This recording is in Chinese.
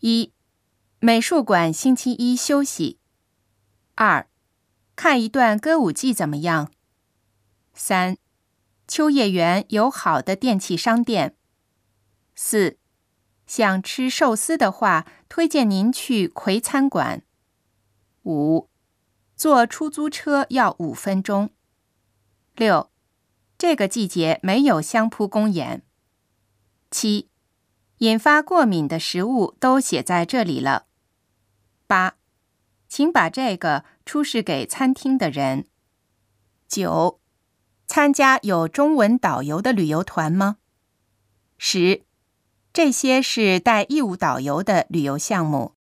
一、美术馆星期一休息。二、看一段歌舞伎怎么样？三、秋叶原有好的电器商店。四、想吃寿司的话，推荐您去葵餐馆。五、坐出租车要五分钟。六、这个季节没有相扑公演。七、引发过敏的食物都写在这里了。八、请把这个出示给餐厅的人。九、参加有中文导游的旅游团吗？十、这些是带义务导游的旅游项目。